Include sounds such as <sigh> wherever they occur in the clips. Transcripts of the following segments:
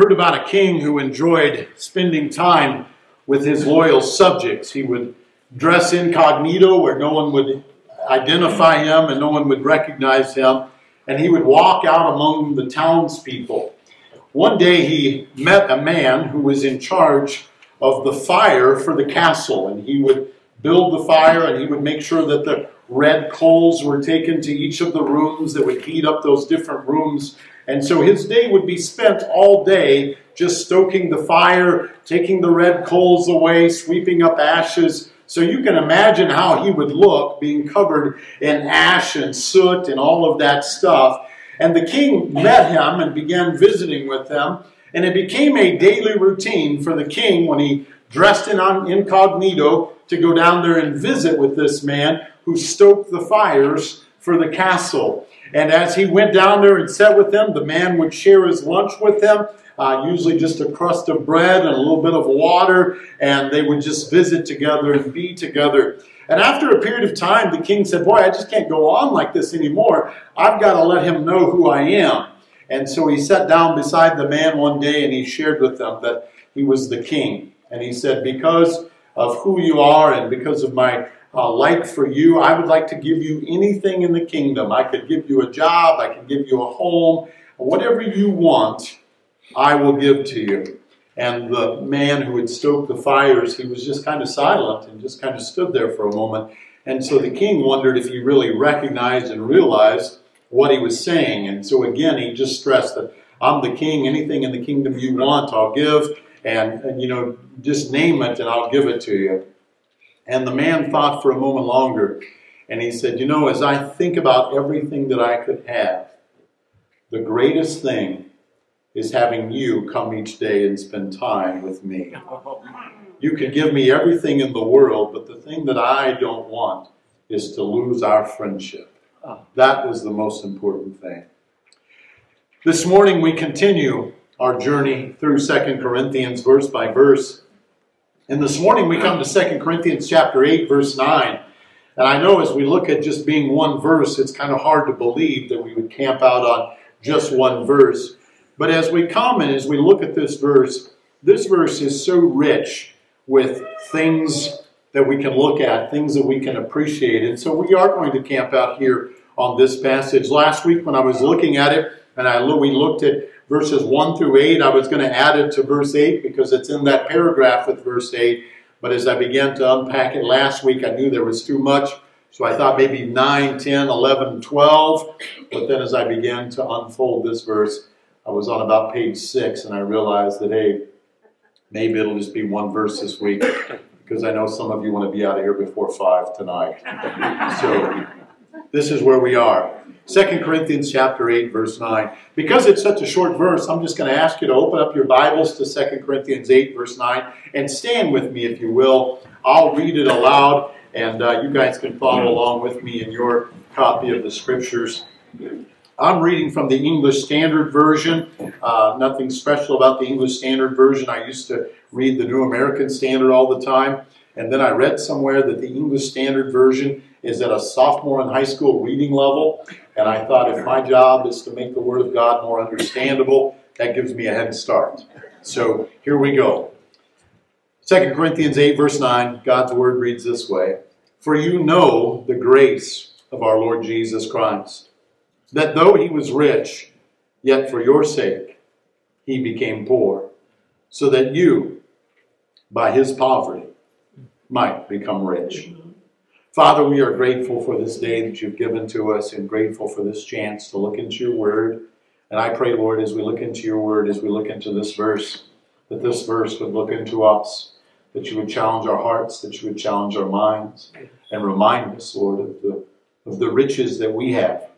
heard about a king who enjoyed spending time with his loyal subjects. He would dress incognito where no one would identify him and no one would recognize him, and he would walk out among the townspeople. One day he met a man who was in charge of the fire for the castle, and he would build the fire and he would make sure that the red coals were taken to each of the rooms that would heat up those different rooms. And so his day would be spent all day just stoking the fire, taking the red coals away, sweeping up ashes. So you can imagine how he would look being covered in ash and soot and all of that stuff. And the king met him and began visiting with him. And it became a daily routine for the king when he dressed in incognito to go down there and visit with this man who stoked the fires for the castle. And as he went down there and sat with them, the man would share his lunch with them, uh, usually just a crust of bread and a little bit of water, and they would just visit together and be together. And after a period of time, the king said, Boy, I just can't go on like this anymore. I've got to let him know who I am. And so he sat down beside the man one day and he shared with them that he was the king. And he said, Because of who you are and because of my uh, like for you, I would like to give you anything in the kingdom. I could give you a job, I could give you a home, whatever you want, I will give to you. And the man who had stoked the fires, he was just kind of silent and just kind of stood there for a moment. And so the king wondered if he really recognized and realized what he was saying. And so again, he just stressed that I'm the king. Anything in the kingdom you want, I'll give. And, and, you know, just name it and I'll give it to you. And the man thought for a moment longer. And he said, You know, as I think about everything that I could have, the greatest thing is having you come each day and spend time with me. You can give me everything in the world, but the thing that I don't want is to lose our friendship. That is the most important thing. This morning we continue our journey through Second Corinthians verse by verse. And this morning we come to Second Corinthians chapter 8 verse 9. And I know as we look at just being one verse, it's kind of hard to believe that we would camp out on just one verse. But as we come and as we look at this verse, this verse is so rich with things that we can look at, things that we can appreciate. And so we are going to camp out here on this passage. Last week when I was looking at it, and I we looked at verses 1 through 8, I was going to add it to verse 8 because it's in that paragraph with verse 8. But as I began to unpack it last week, I knew there was too much. So I thought maybe 9, 10, 11, 12. But then as I began to unfold this verse, I was on about page six and I realized that, hey, maybe it'll just be one verse this week because I know some of you want to be out of here before five tonight. so this is where we are. 2 Corinthians chapter 8, verse 9. Because it's such a short verse, I'm just going to ask you to open up your Bibles to 2 Corinthians 8, verse 9, and stand with me if you will. I'll read it aloud, and uh, you guys can follow along with me in your copy of the scriptures. I'm reading from the English Standard Version. Uh, nothing special about the English Standard Version. I used to read the New American Standard all the time. And then I read somewhere that the English Standard Version is at a sophomore in high school reading level. And I thought if my job is to make the Word of God more understandable, that gives me a head start. So here we go. 2 Corinthians 8, verse 9, God's Word reads this way For you know the grace of our Lord Jesus Christ that though he was rich, yet for your sake he became poor, so that you, by his poverty, might become rich. Father, we are grateful for this day that you've given to us and grateful for this chance to look into your word. And I pray, Lord, as we look into your word, as we look into this verse, that this verse would look into us, that you would challenge our hearts, that you would challenge our minds, and remind us, Lord, of the, of the riches that we have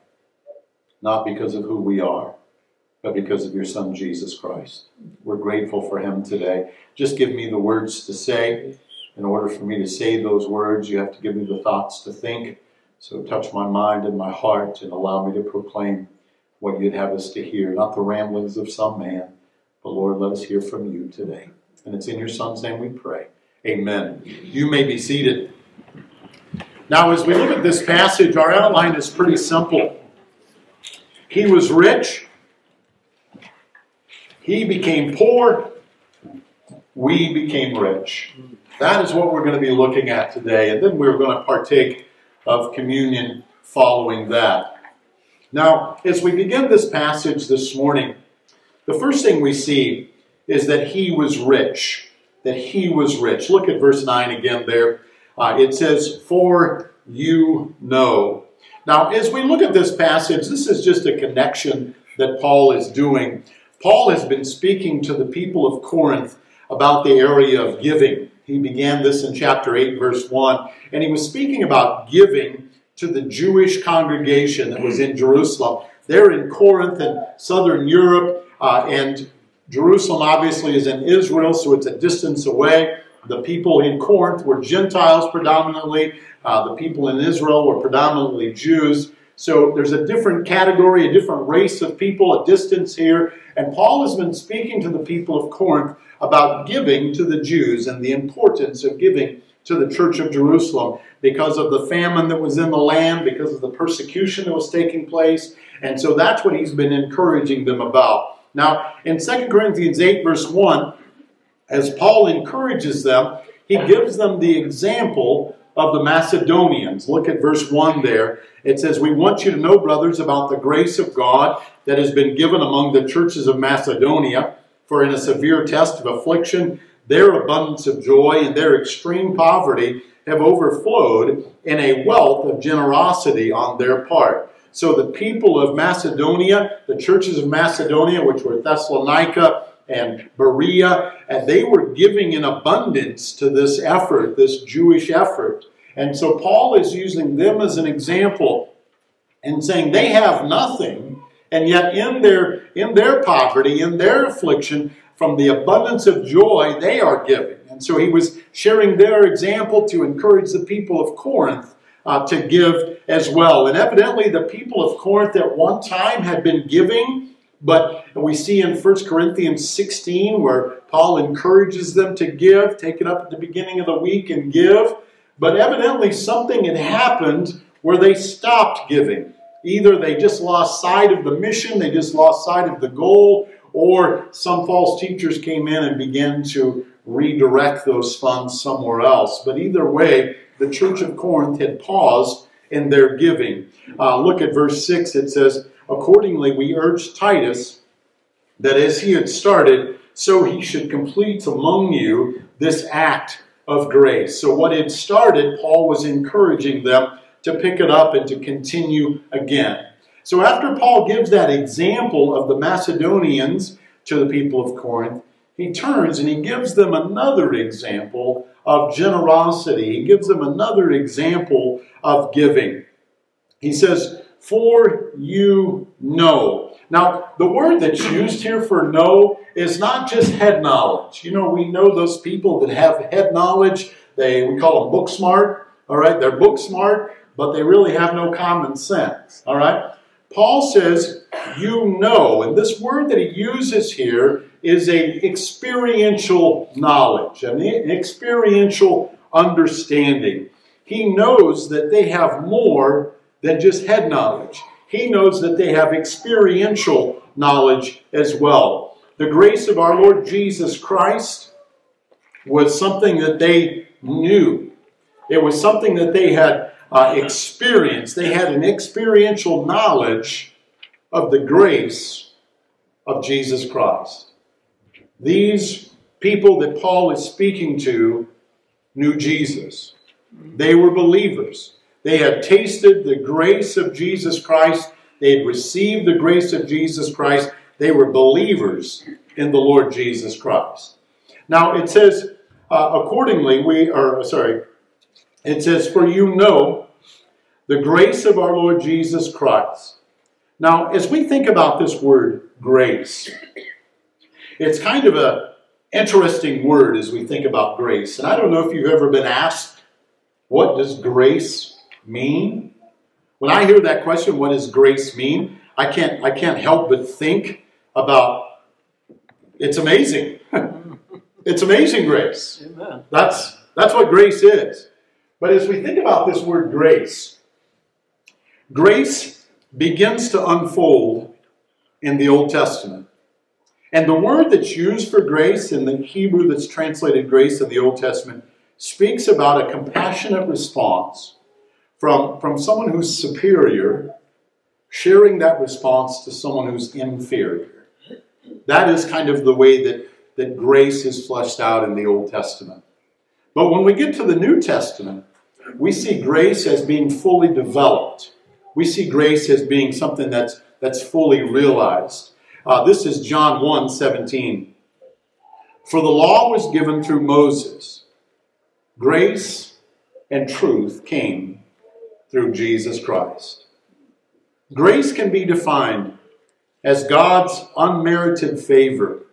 not because of who we are, but because of your Son, Jesus Christ. We're grateful for him today. Just give me the words to say. In order for me to say those words, you have to give me the thoughts to think. So touch my mind and my heart and allow me to proclaim what you'd have us to hear, not the ramblings of some man, but Lord, let us hear from you today. And it's in your Son's name we pray. Amen. You may be seated. Now, as we look at this passage, our outline is pretty simple. He was rich. He became poor, we became rich. That is what we're going to be looking at today, and then we're going to partake of communion following that. Now, as we begin this passage this morning, the first thing we see is that he was rich. That he was rich. Look at verse 9 again there. Uh, it says, For you know. Now, as we look at this passage, this is just a connection that Paul is doing. Paul has been speaking to the people of Corinth about the area of giving. He began this in chapter 8, verse 1, and he was speaking about giving to the Jewish congregation that was in Jerusalem. They're in Corinth and southern Europe, uh, and Jerusalem obviously is in Israel, so it's a distance away. The people in Corinth were Gentiles predominantly. Uh, the people in Israel were predominantly Jews. So there's a different category, a different race of people, a distance here. And Paul has been speaking to the people of Corinth about giving to the Jews and the importance of giving to the church of Jerusalem because of the famine that was in the land, because of the persecution that was taking place. And so that's what he's been encouraging them about. Now, in 2 Corinthians 8, verse 1, as Paul encourages them, he gives them the example of the Macedonians. Look at verse 1 there. It says, We want you to know, brothers, about the grace of God that has been given among the churches of Macedonia. For in a severe test of affliction, their abundance of joy and their extreme poverty have overflowed in a wealth of generosity on their part. So the people of Macedonia, the churches of Macedonia, which were Thessalonica and Berea, and they were giving in abundance to this effort, this Jewish effort. And so Paul is using them as an example and saying they have nothing, and yet in their in their poverty, in their affliction, from the abundance of joy, they are giving. And so he was sharing their example to encourage the people of Corinth uh, to give as well. And evidently, the people of Corinth at one time had been giving, but we see in 1 Corinthians 16 where Paul encourages them to give, take it up at the beginning of the week and give. But evidently, something had happened where they stopped giving. Either they just lost sight of the mission, they just lost sight of the goal, or some false teachers came in and began to redirect those funds somewhere else. But either way, the church of Corinth had paused in their giving. Uh, look at verse 6. It says, Accordingly, we urged Titus that as he had started, so he should complete among you this act of grace. So, what had started, Paul was encouraging them to pick it up and to continue again. So, after Paul gives that example of the Macedonians to the people of Corinth, he turns and he gives them another example of generosity. He gives them another example of giving. He says, For you know. Now, the word that's used here for know is not just head knowledge. You know, we know those people that have head knowledge. They we call them book smart. All right, they're book smart, but they really have no common sense. All right. Paul says, you know, and this word that he uses here is a experiential knowledge, an experiential understanding. He knows that they have more than just head knowledge. He knows that they have experiential knowledge as well. The grace of our Lord Jesus Christ was something that they knew. It was something that they had uh, experienced. They had an experiential knowledge of the grace of Jesus Christ. These people that Paul is speaking to knew Jesus. They were believers. They had tasted the grace of Jesus Christ. They had received the grace of Jesus Christ. They were believers in the Lord Jesus Christ. Now it says, uh, accordingly, we are, sorry, it says, For you know the grace of our Lord Jesus Christ. Now, as we think about this word grace, it's kind of a interesting word as we think about grace. And I don't know if you've ever been asked, what does grace mean? When I hear that question, what does grace mean? I can't I can't help but think about it's amazing. <laughs> it's amazing grace. Amen. That's that's what grace is. But as we think about this word grace, grace begins to unfold in the Old Testament. And the word that's used for grace in the Hebrew that's translated grace in the Old Testament speaks about a compassionate response from, from someone who's superior, sharing that response to someone who's inferior. That is kind of the way that, that grace is fleshed out in the Old Testament. But when we get to the New Testament, we see grace as being fully developed. We see grace as being something that's, that's fully realized. Uh, this is John 1 17. For the law was given through Moses, grace and truth came through Jesus Christ. Grace can be defined as God's unmerited favor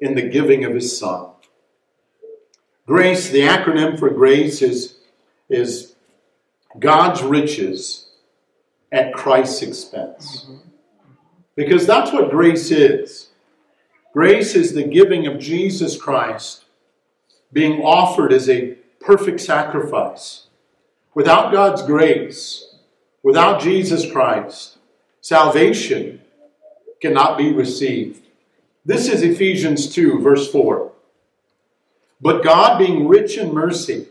in the giving of His Son. Grace, the acronym for grace is, is God's riches at Christ's expense. Because that's what grace is. Grace is the giving of Jesus Christ being offered as a perfect sacrifice. Without God's grace, without Jesus Christ, salvation cannot be received. This is Ephesians 2, verse 4. But God, being rich in mercy,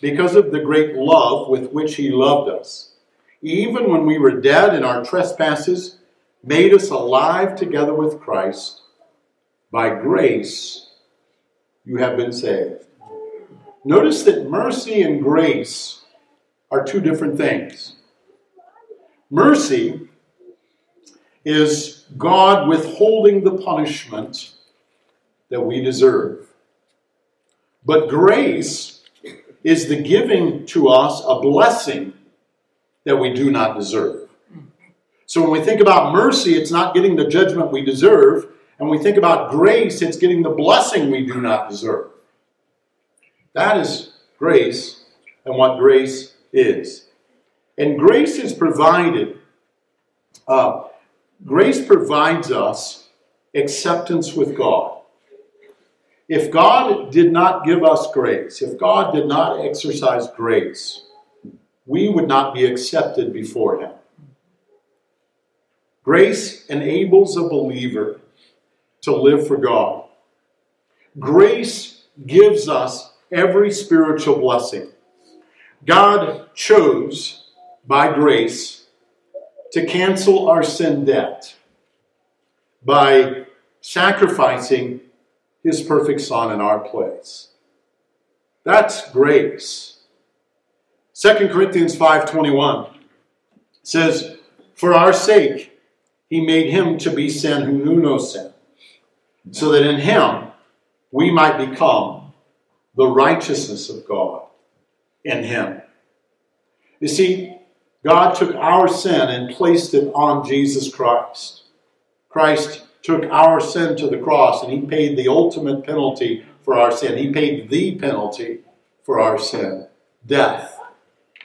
because of the great love with which He loved us, even when we were dead in our trespasses, made us alive together with Christ. By grace, you have been saved. Notice that mercy and grace are two different things. Mercy is God withholding the punishment that we deserve. But grace is the giving to us a blessing that we do not deserve. So when we think about mercy, it's not getting the judgment we deserve. And we think about grace, it's getting the blessing we do not deserve. That is grace and what grace is. And grace is provided, uh, grace provides us acceptance with God. If God did not give us grace, if God did not exercise grace, we would not be accepted before Him. Grace enables a believer to live for God. Grace gives us every spiritual blessing. God chose, by grace, to cancel our sin debt by sacrificing his perfect Son in our place. That's grace. 2 Corinthians 5.21 says, For our sake he made him to be sin who knew no sin, so that in him we might become the righteousness of God in him. You see, God took our sin and placed it on Jesus Christ. Christ took our sin to the cross and he paid the ultimate penalty for our sin. He paid the penalty for our sin death.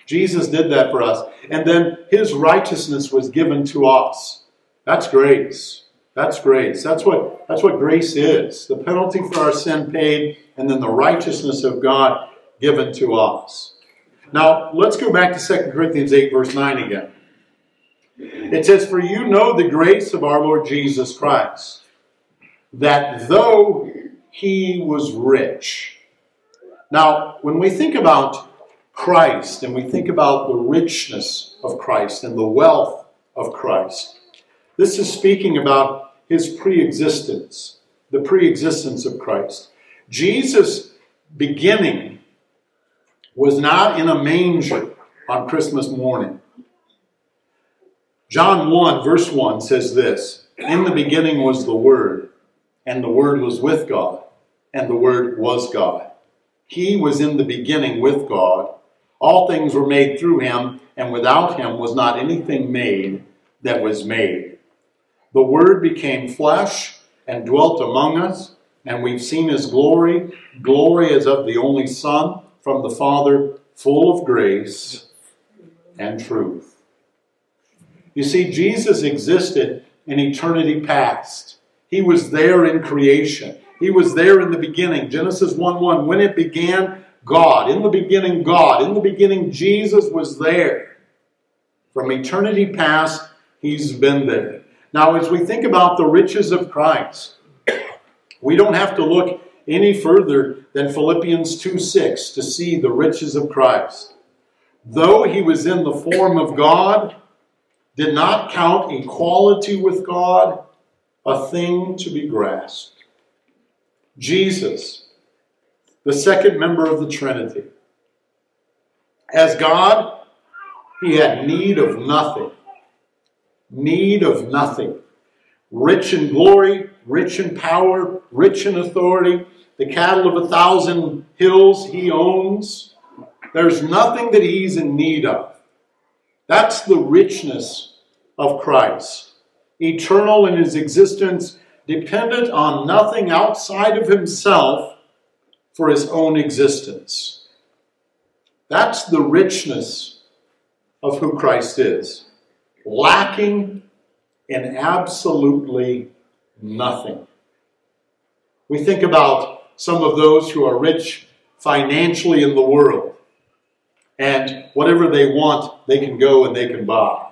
Jesus did that for us. And then his righteousness was given to us. That's grace. That's grace. That's what, that's what grace is. The penalty for our sin paid, and then the righteousness of God given to us. Now, let's go back to 2 Corinthians 8, verse 9 again. It says, For you know the grace of our Lord Jesus Christ, that though he was rich. Now, when we think about Christ and we think about the richness of Christ and the wealth of Christ, this is speaking about his pre existence, the pre existence of Christ. Jesus' beginning was not in a manger on Christmas morning. John 1, verse 1 says this In the beginning was the Word, and the Word was with God, and the Word was God. He was in the beginning with God. All things were made through him, and without him was not anything made that was made. The Word became flesh and dwelt among us, and we've seen his glory. Glory as of the only Son from the Father, full of grace and truth. You see, Jesus existed in eternity past. He was there in creation. He was there in the beginning. Genesis 1 1. When it began, God. In the beginning, God. In the beginning, Jesus was there. From eternity past, He's been there. Now, as we think about the riches of Christ, We don't have to look any further than Philippians 2 6 to see the riches of Christ. Though he was in the form of God, did not count equality with God a thing to be grasped. Jesus, the second member of the Trinity, as God, he had need of nothing. Need of nothing. Rich in glory, rich in power, rich in authority. The cattle of a thousand hills he owns. There's nothing that he's in need of. That's the richness of Christ. Eternal in his existence, dependent on nothing outside of himself for his own existence. That's the richness of who Christ is. Lacking in absolutely nothing. We think about some of those who are rich financially in the world, and whatever they want, they can go and they can buy.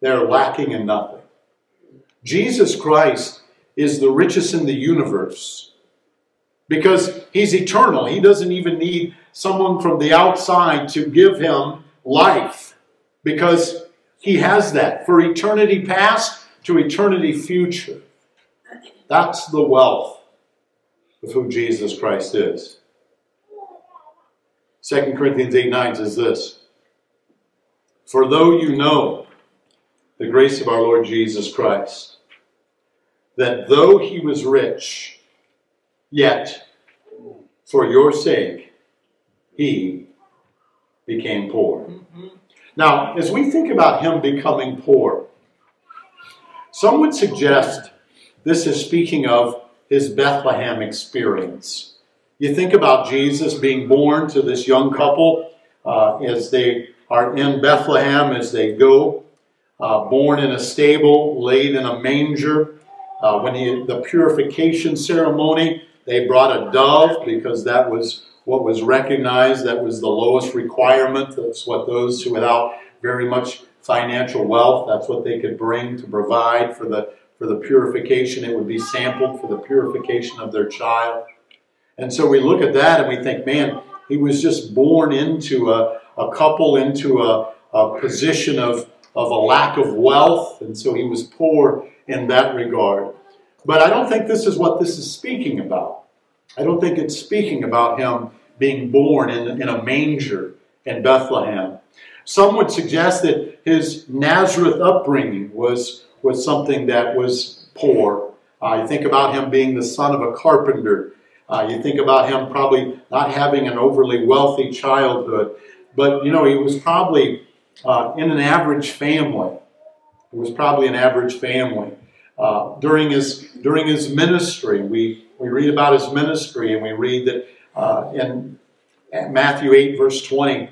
They're lacking in nothing. Jesus Christ is the richest in the universe because he's eternal. He doesn't even need someone from the outside to give him life because he has that for eternity past to eternity future. That's the wealth of who Jesus Christ is. 2 Corinthians 8 9 says this For though you know the grace of our Lord Jesus Christ, that though he was rich, yet for your sake he became poor. Mm-hmm. Now, as we think about him becoming poor, some would suggest this is speaking of his Bethlehem experience. You think about Jesus being born to this young couple uh, as they are in Bethlehem, as they go, uh, born in a stable, laid in a manger. Uh, when he, the purification ceremony, they brought a dove because that was what was recognized. That was the lowest requirement. That's what those who without very much financial wealth, that's what they could bring to provide for the for the purification. It would be sampled for the purification of their child. And so we look at that and we think, man, he was just born into a, a couple, into a, a position of, of a lack of wealth, and so he was poor in that regard. But I don't think this is what this is speaking about. I don't think it's speaking about him being born in, in a manger in Bethlehem. Some would suggest that his Nazareth upbringing was, was something that was poor. You think about him being the son of a carpenter. Uh, you think about him probably not having an overly wealthy childhood. But, you know, he was probably uh, in an average family. It was probably an average family. Uh, during his during his ministry, we we read about his ministry, and we read that uh, in Matthew eight verse twenty,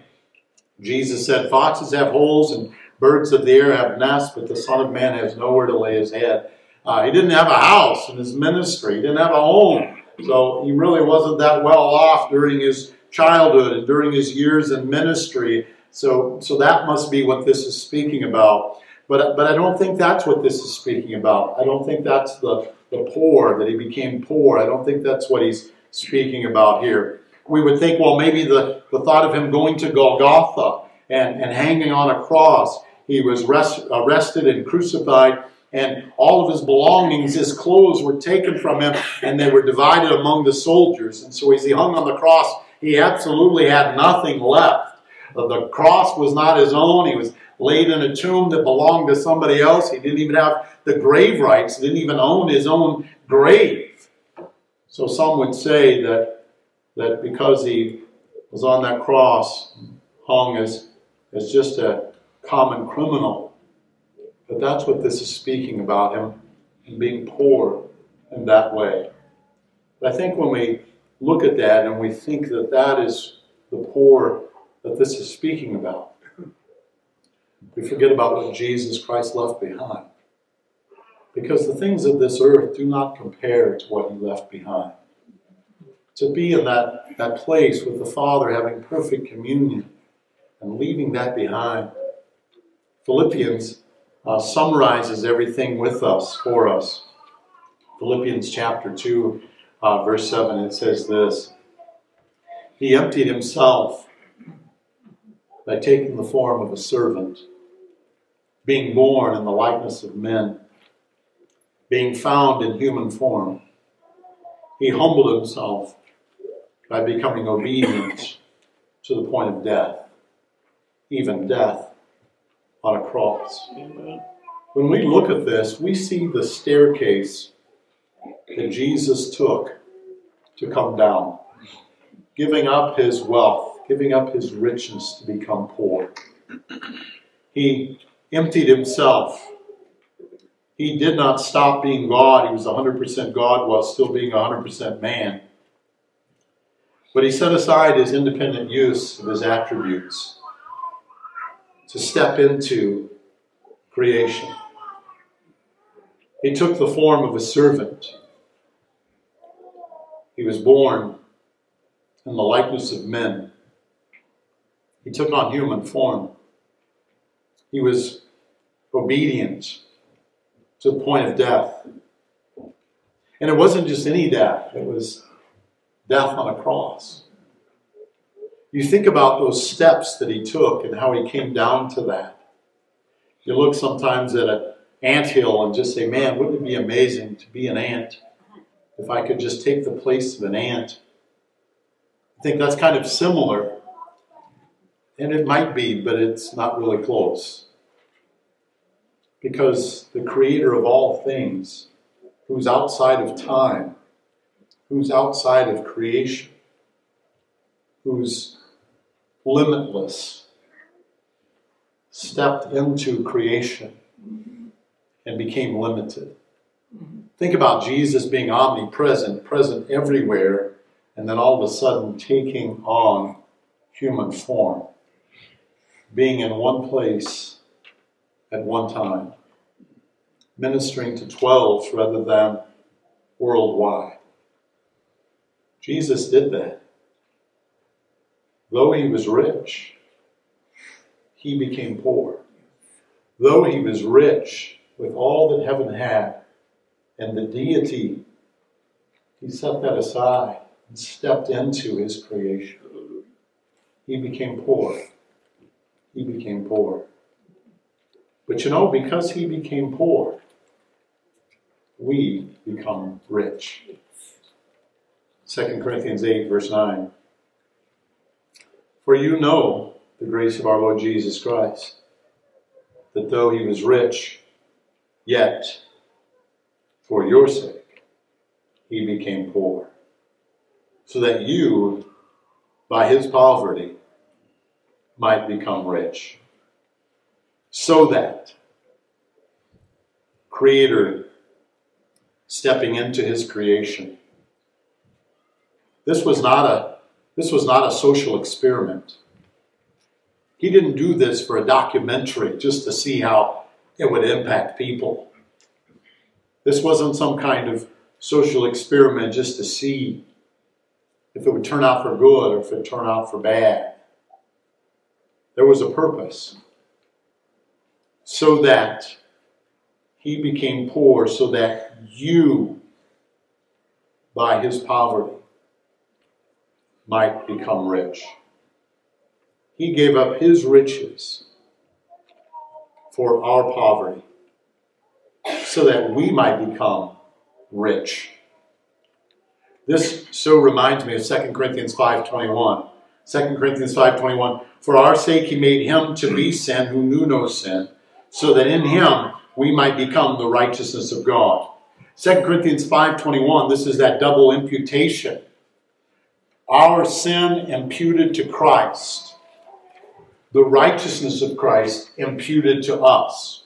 Jesus said, "Foxes have holes, and birds of the air have nests, but the Son of Man has nowhere to lay his head." Uh, he didn't have a house in his ministry. He didn't have a home, so he really wasn't that well off during his childhood and during his years in ministry. So, so that must be what this is speaking about. But, but I don't think that's what this is speaking about. I don't think that's the, the poor, that he became poor. I don't think that's what he's speaking about here. We would think, well, maybe the, the thought of him going to Golgotha and, and hanging on a cross, he was rest, arrested and crucified, and all of his belongings, his clothes were taken from him, and they were divided among the soldiers. And so as he hung on the cross, he absolutely had nothing left. The cross was not his own. He was laid in a tomb that belonged to somebody else. He didn't even have the grave rights, he didn't even own his own grave. So some would say that, that because he was on that cross, hung as, as just a common criminal, but that's what this is speaking about him and being poor in that way. But I think when we look at that and we think that that is the poor that this is speaking about, we forget about what Jesus Christ left behind. Because the things of this earth do not compare to what he left behind. To be in that, that place with the Father, having perfect communion, and leaving that behind. Philippians uh, summarizes everything with us, for us. Philippians chapter 2, uh, verse 7, it says this He emptied himself by taking the form of a servant, being born in the likeness of men, being found in human form. He humbled himself by becoming obedient to the point of death, even death on a cross. When we look at this, we see the staircase that Jesus took to come down, giving up his wealth, giving up his richness to become poor. He emptied himself. He did not stop being God. He was 100% God while still being 100% man. But he set aside his independent use of his attributes to step into creation. He took the form of a servant. He was born in the likeness of men. He took on human form. He was obedient to the point of death. And it wasn't just any death, it was death on a cross. You think about those steps that he took and how he came down to that. You look sometimes at an ant hill and just say, man, wouldn't it be amazing to be an ant if I could just take the place of an ant? I think that's kind of similar. And it might be, but it's not really close. Because the creator of all things, who's outside of time, who's outside of creation, who's limitless, stepped into creation and became limited. Think about Jesus being omnipresent, present everywhere, and then all of a sudden taking on human form, being in one place at one time, ministering to 12 rather than worldwide. Jesus did that. Though he was rich, he became poor. Though he was rich with all that heaven had and the deity, he set that aside and stepped into his creation. He became poor. He became poor. But you know, because he became poor, we become rich. 2 Corinthians 8, verse 9. For you know the grace of our Lord Jesus Christ, that though he was rich, yet for your sake he became poor, so that you, by his poverty, might become rich. So that Creator stepping into his creation. This was not a this was not a social experiment. He didn't do this for a documentary just to see how it would impact people. This wasn't some kind of social experiment just to see if it would turn out for good or if it would turn out for bad. There was a purpose. So that he became poor, so that you, by his poverty, might become rich. He gave up his riches for our poverty so that we might become rich. This so reminds me of 2 Corinthians 5:21. 2 Corinthians 5:21 For our sake he made him to be sin who knew no sin, so that in him we might become the righteousness of God. 2 Corinthians 5:21 this is that double imputation our sin imputed to Christ, the righteousness of Christ imputed to us.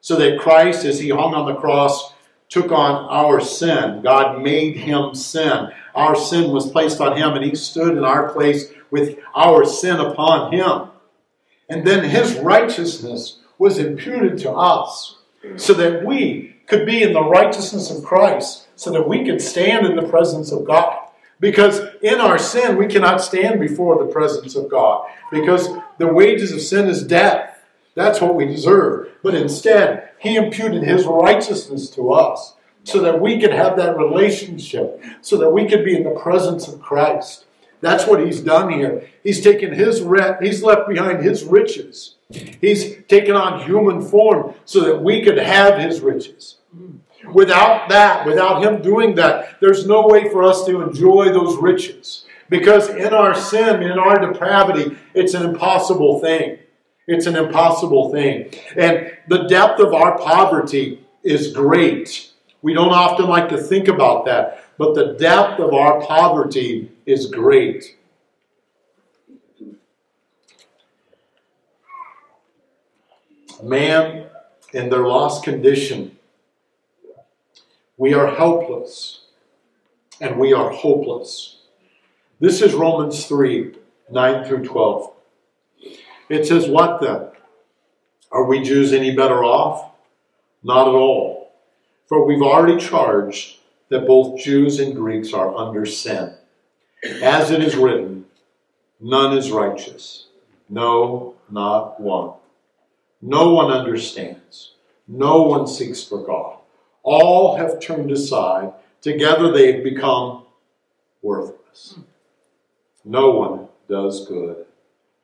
So that Christ, as he hung on the cross, took on our sin. God made him sin. Our sin was placed on him, and he stood in our place with our sin upon him. And then his righteousness was imputed to us so that we could be in the righteousness of Christ, so that we could stand in the presence of God. Because in our sin, we cannot stand before the presence of God. Because the wages of sin is death. That's what we deserve. But instead, He imputed His righteousness to us so that we could have that relationship, so that we could be in the presence of Christ. That's what he's done here. He's taken his rent, he's left behind his riches. He's taken on human form so that we could have his riches. Hmm. Without that, without him doing that, there's no way for us to enjoy those riches. Because in our sin, in our depravity, it's an impossible thing. It's an impossible thing. And the depth of our poverty is great. We don't often like to think about that, but the depth of our poverty is great. Man in their lost condition, we are helpless and we are hopeless. This is Romans 3 9 through 12. It says, What then? Are we Jews any better off? Not at all. For we've already charged that both Jews and Greeks are under sin. As it is written, none is righteous. No, not one. No one understands. No one seeks for God. All have turned aside. Together they have become worthless. No one does good,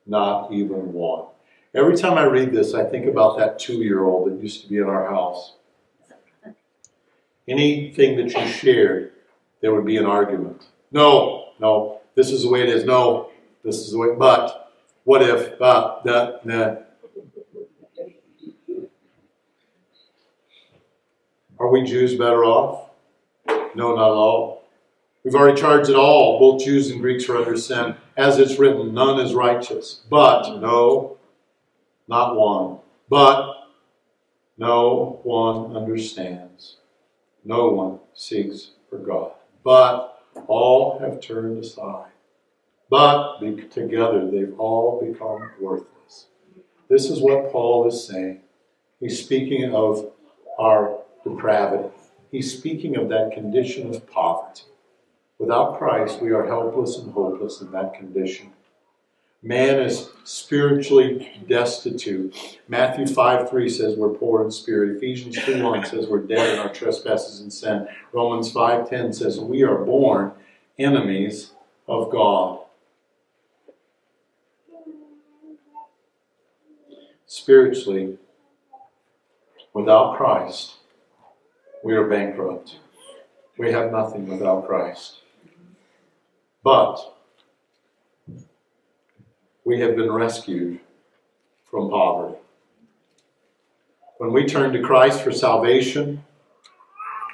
not even one. Every time I read this, I think about that two year old that used to be in our house anything that you shared, there would be an argument. No, no, this is the way it is. No, this is the way, but what if, but, that, that. Are we Jews better off? No, not at all. We've already charged it all. Both Jews and Greeks are under sin. As it's written, none is righteous. But, no, not one. But, no one understands. No one seeks for God, but all have turned aside. But together they've all become worthless. This is what Paul is saying. He's speaking of our depravity. He's speaking of that condition of poverty. Without Christ, we are helpless and hopeless in that condition. Man is spiritually destitute. Matthew 5 3 says we're poor in spirit. Ephesians 2 1 says we're dead in our trespasses and sin. Romans 5 10 says we are born enemies of God. Spiritually, without Christ, we are bankrupt. We have nothing without Christ. But we have been rescued from poverty. When we turn to Christ for salvation,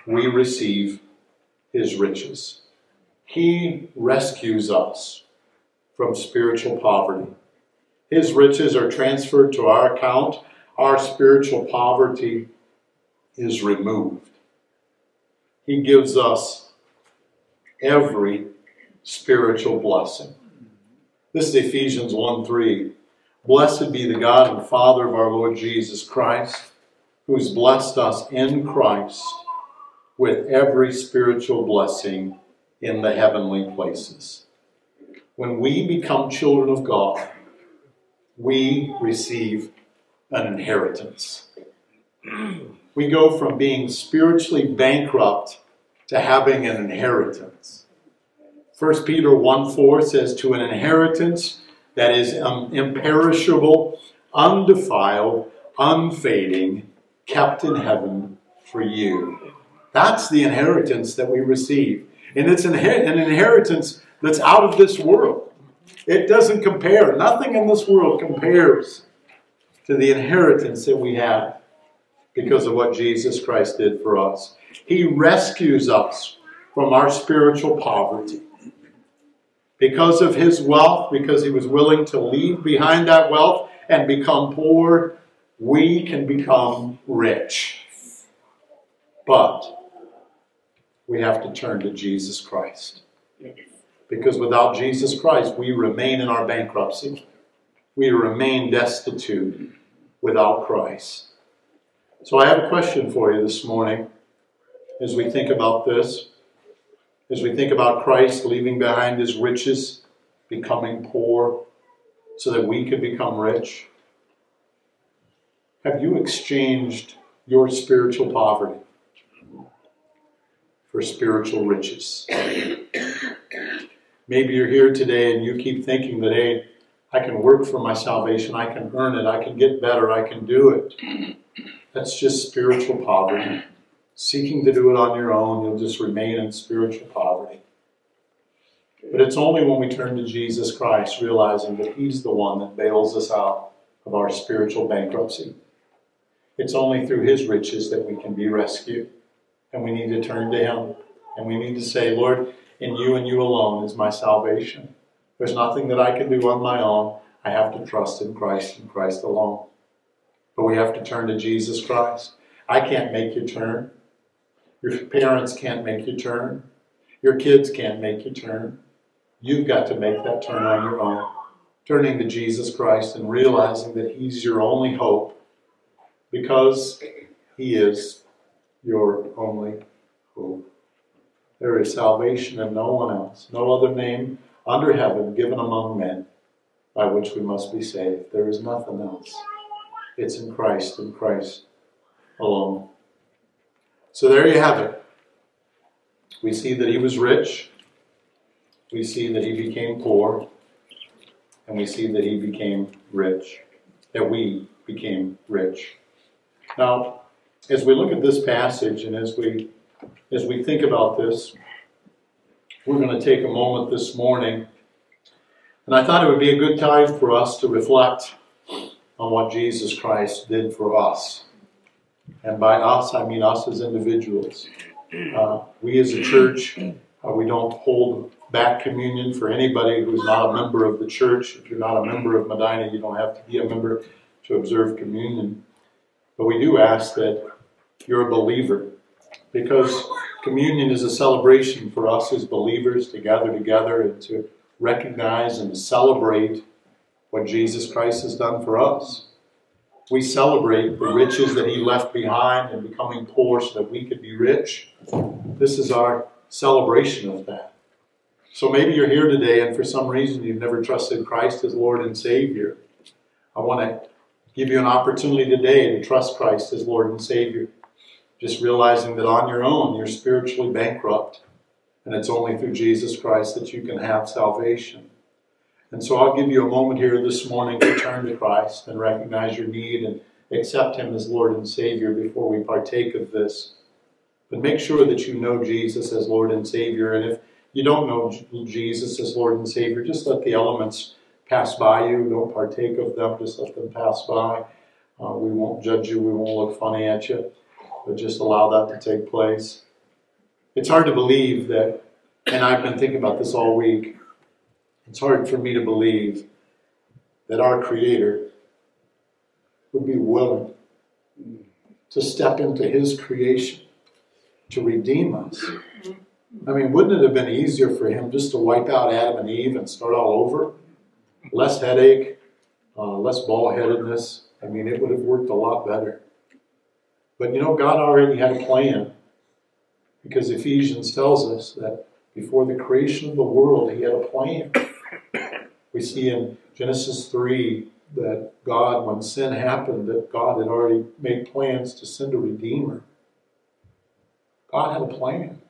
we receive his riches. He rescues us from spiritual poverty. His riches are transferred to our account. Our spiritual poverty is removed. He gives us every spiritual blessing. This is Ephesians 1 3. Blessed be the God and Father of our Lord Jesus Christ, who's blessed us in Christ with every spiritual blessing in the heavenly places. When we become children of God, we receive an inheritance. <clears throat> We go from being spiritually bankrupt to having an inheritance. 1 Peter 1 4 says, To an inheritance that is um, imperishable, undefiled, unfading, kept in heaven for you. That's the inheritance that we receive. And it's an inheritance that's out of this world. It doesn't compare. Nothing in this world compares to the inheritance that we have because of what Jesus Christ did for us. He rescues us from our spiritual poverty because of his wealth, because he was willing to leave behind that wealth and become poor, we can become rich. But we have to turn to Jesus Christ. Because without Jesus Christ, we remain in our bankruptcy. We remain destitute without Christ. So I have a question for you this morning as we think about this as we think about Christ leaving behind his riches, becoming poor, so that we could become rich? Have you exchanged your spiritual poverty for spiritual riches. Maybe you're here today and you keep thinking that, hey, I can work for my salvation, I can earn it, I can get better, I can do it. That's just spiritual poverty. Seeking to do it on your own, you'll just remain in spiritual poverty. But it's only when we turn to Jesus Christ, realizing that He's the one that bails us out of our spiritual bankruptcy. It's only through His riches that we can be rescued. And we need to turn to Him. And we need to say, Lord, in you and you alone is my salvation. There's nothing that I can do on my own. I have to trust in Christ and Christ alone. But we have to turn to Jesus Christ. I can't make you turn. Your parents can't make you turn. Your kids can't make you turn. You've got to make that turn on your own. Turning to Jesus Christ and realizing that He's your only hope because He is your only hope. There is salvation in no one else, no other name under heaven given among men by which we must be saved. There is nothing else. It's in Christ and Christ alone. So there you have it. We see that he was rich. We see that he became poor. And we see that he became rich. That we became rich. Now, as we look at this passage and as we as we think about this, we're going to take a moment this morning. And I thought it would be a good time for us to reflect on what Jesus Christ did for us. And by us, I mean us as individuals. Uh, we as a church, uh, we don't hold back communion for anybody who's not a member of the church. If you're not a member of Medina, you don't have to be a member to observe communion. But we do ask that you're a believer because communion is a celebration for us as believers to gather together and to recognize and to celebrate what Jesus Christ has done for us. We celebrate the riches that He left behind and becoming poor so that we could be rich. This is our celebration of that. So maybe you're here today and for some reason you've never trusted Christ as Lord and Savior. I want to give you an opportunity today to trust Christ as Lord and Savior. Just realizing that on your own you're spiritually bankrupt and it's only through Jesus Christ that you can have salvation. And so I'll give you a moment here this morning to turn to Christ and recognize your need and accept Him as Lord and Savior before we partake of this. But make sure that you know Jesus as Lord and Savior. And if you don't know Jesus as Lord and Savior, just let the elements pass by you. Don't partake of them, just let them pass by. Uh, we won't judge you, we won't look funny at you, but just allow that to take place. It's hard to believe that, and I've been thinking about this all week it's hard for me to believe that our Creator would be willing to step into His creation to redeem us. I mean, wouldn't it have been easier for Him just to wipe out Adam and Eve and start all over? Less headache, uh, less ball headedness. I mean, it would have worked a lot better. But you know, God already had a plan because Ephesians tells us that before the creation of the world, He had a plan. We see in Genesis 3 that God, when sin happened, that God had already made plans to send a Redeemer. God had a plan.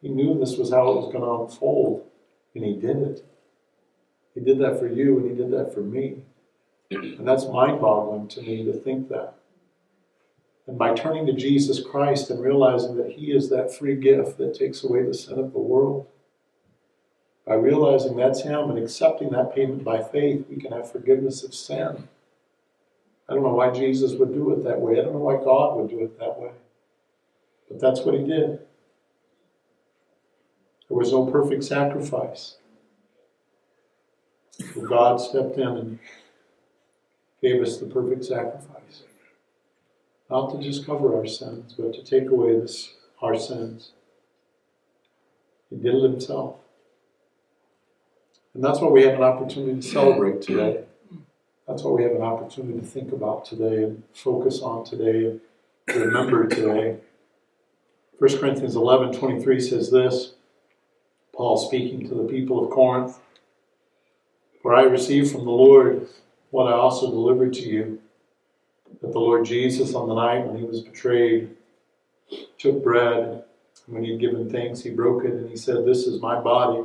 He knew this was how it was going to unfold, and He did it. He did that for you, and He did that for me. And that's mind boggling to me to think that. And by turning to Jesus Christ and realizing that He is that free gift that takes away the sin of the world, by realizing that's Him and accepting that payment by faith, we can have forgiveness of sin. I don't know why Jesus would do it that way. I don't know why God would do it that way. But that's what He did. There was no perfect sacrifice. God stepped in and gave us the perfect sacrifice. Not to just cover our sins, but to take away this, our sins. He did it himself. And that's what we have an opportunity to celebrate today. That's what we have an opportunity to think about today and focus on today and remember today. 1 Corinthians 11 23 says this Paul speaking to the people of Corinth For I received from the Lord what I also delivered to you that the Lord Jesus, on the night when he was betrayed, took bread, When he'd given thanks, he broke it and he said, This is my body,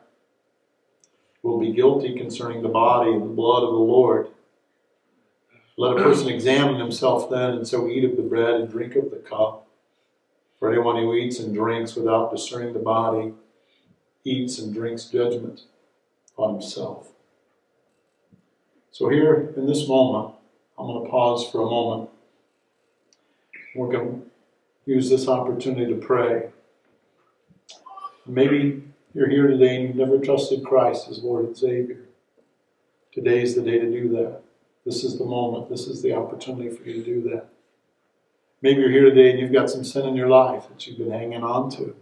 will be guilty concerning the body and the blood of the Lord. Let a person examine himself then, and so eat of the bread and drink of the cup. For anyone who eats and drinks without discerning the body eats and drinks judgment on himself. So, here in this moment, I'm going to pause for a moment. We're going to use this opportunity to pray. Maybe you're here today and you've never trusted Christ as Lord and Savior. Today is the day to do that. This is the moment. This is the opportunity for you to do that. Maybe you're here today and you've got some sin in your life that you've been hanging on to.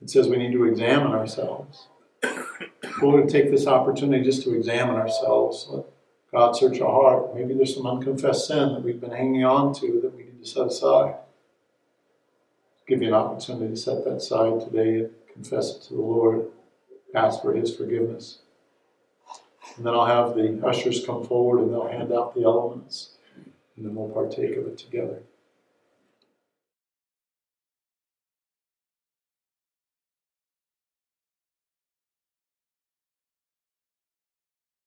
It says we need to examine ourselves. We're going to take this opportunity just to examine ourselves. Let God search our heart. Maybe there's some unconfessed sin that we've been hanging on to that we need to set aside. Give you an opportunity to set that aside today confess it to the Lord. Ask for His forgiveness. And then I'll have the ushers come forward and they'll hand out the elements. And then we'll partake of it together.